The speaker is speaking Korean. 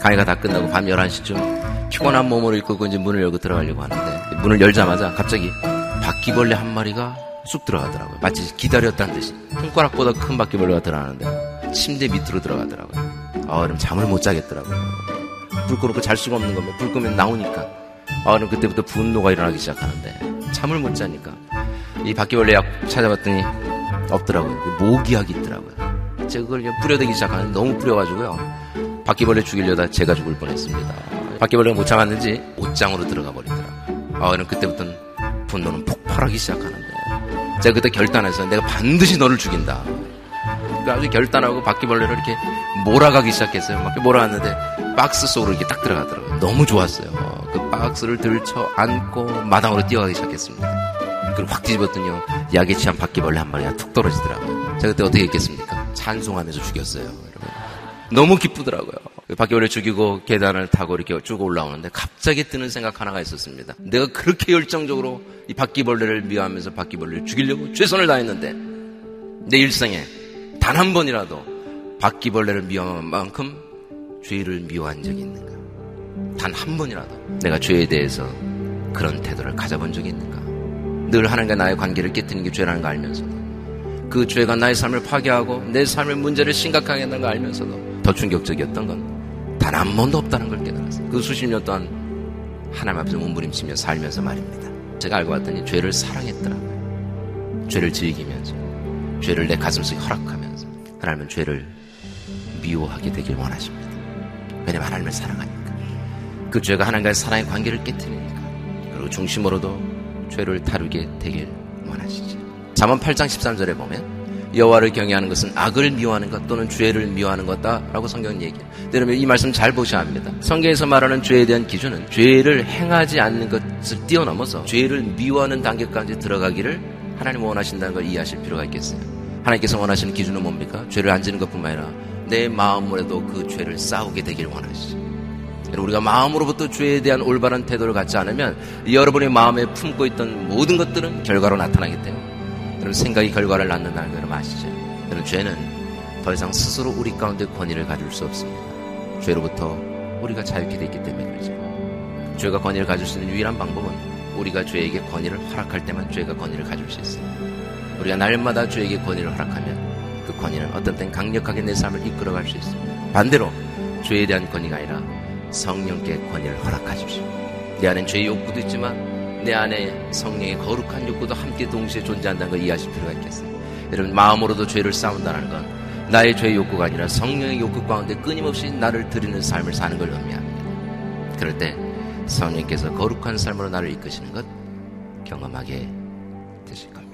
강의가 다 끝나고 밤 11시쯤 피곤한 몸을 이끌고 이제 문을 열고 들어가려고 하는데 문을 열자마자 갑자기 바퀴벌레 한 마리가 쑥 들어가더라고요. 마치 기다렸다는 듯이 손가락보다 큰 바퀴벌레가 들어가는데 침대 밑으로 들어가더라고요. 아, 그럼 잠을 못 자겠더라고요. 불 꺼놓고 잘 수가 없는 겁니다. 불 끄면 나오니까. 아, 그럼 그때부터 분노가 일어나기 시작하는데 잠을 못 자니까 이 바퀴벌레 약 찾아봤더니 없더라고요. 모기약이 있더라고요. 제가 그걸 뿌려대기 시작하는데 너무 뿌려가지고요. 바퀴벌레 죽이려다 제가 죽을 뻔했습니다. 바퀴벌레가 못 참았는지 옷장으로 들어가 버리더라고요. 아, 그럼 그때부터는 분노는 폭발하기 시작하는데 제가 그때 결단해서 내가 반드시 너를 죽인다. 그러니까 아주 결단하고 바퀴벌레를 이렇게 몰아가기 시작했어요. 막 몰아갔는데 박스 속으로 이렇게 딱 들어가더라고요. 너무 좋았어요. 그 박스를 들쳐 안고 마당으로 뛰어가기 시작했습니다. 그걸 확 뒤집었더니요. 약에 취한 바퀴벌레 한 마리가 툭 떨어지더라고요. 제가 그때 어떻게 했겠습니까? 찬송하면서 죽였어요. 너무 기쁘더라고요. 그 바퀴벌레 죽이고 계단을 타고 이렇게 쭉 올라오는데 갑자기 뜨는 생각 하나가 있었습니다. 내가 그렇게 열정적으로 이 바퀴벌레를 미워하면서 바퀴벌레를 죽이려고 최선을 다했는데 내 일생에 단 한 번이라도 바퀴벌레를 미워한 만큼 죄를 미워한 적이 있는가? 단 한 번이라도 내가 죄에 대해서 그런 태도를 가져본 적이 있는가? 늘 하나님과 나의 관계를 깨뜨리는 게 죄라는 거 알면서도 그 죄가 나의 삶을 파괴하고 내 삶의 문제를 심각하게 한다는 거 알면서도 더 충격적이었던 건 단 한 번도 없다는 걸 깨달았어요. 그 수십 년 동안 하나님 앞에서 몸부림치며 살면서 말입니다. 제가 알고 봤더니 죄를 사랑했더라고요. 죄를 즐기면서 죄를 내 가슴속에 허락하면서 하나님은 죄를 미워하게 되길 원하십니다. 왜냐면 하나님을 사랑하니까. 그 죄가 하나님과의 사랑의 관계를 깨뜨리니까. 그리고 중심으로도 죄를 다루게 되길 원하시죠. 잠언 8장 13절에 보면 여호와를 경외하는 것은 악을 미워하는 것 또는 죄를 미워하는 것다라고 성경은 얘기해요. 여러분 이 말씀 잘 보셔야 합니다. 성경에서 말하는 죄에 대한 기준은 죄를 행하지 않는 것을 뛰어넘어서 죄를 미워하는 단계까지 들어가기를 하나님 원하신다는 걸 이해하실 필요가 있겠어요. 하나님께서 원하시는 기준은 뭡니까? 죄를 안 지는 것뿐만 아니라 내 마음으로도 그 죄를 싸우게 되길 원하시죠. 우리가 마음으로부터 죄에 대한 올바른 태도를 갖지 않으면 여러분의 마음에 품고 있던 모든 것들은 결과로 나타나기 때문에 여러분 생각이 결과를 낳는다는 걸 여러분 아시죠? 여러분 죄는 더 이상 스스로 우리 가운데 권위를 가질 수 없습니다. 죄로부터 우리가 자유케 됐기 때문에 그러죠. 죄가 권위를 가질 수 있는 유일한 방법은 우리가 죄에게 권위를 허락할 때만 죄가 권위를 가질 수 있어요. 우리가 날마다 죄에게 권위를 허락하면 그 권위는 어떤 땐 강력하게 내 삶을 이끌어갈 수 있습니다. 반대로 죄에 대한 권위가 아니라 성령께 권위를 허락하십시오. 내 안엔 죄의 욕구도 있지만 내 안에 성령의 거룩한 욕구도 함께 동시에 존재한다는 걸 이해하실 필요가 있겠어요. 여러분 마음으로도 죄를 싸운다는 건 나의 죄의 욕구가 아니라 성령의 욕구 가운데 끊임없이 나를 드리는 삶을 사는 걸 의미합니다. 그럴 때 성령께서 거룩한 삶으로 나를 이끄시는 것 경험하게 되실 겁니다.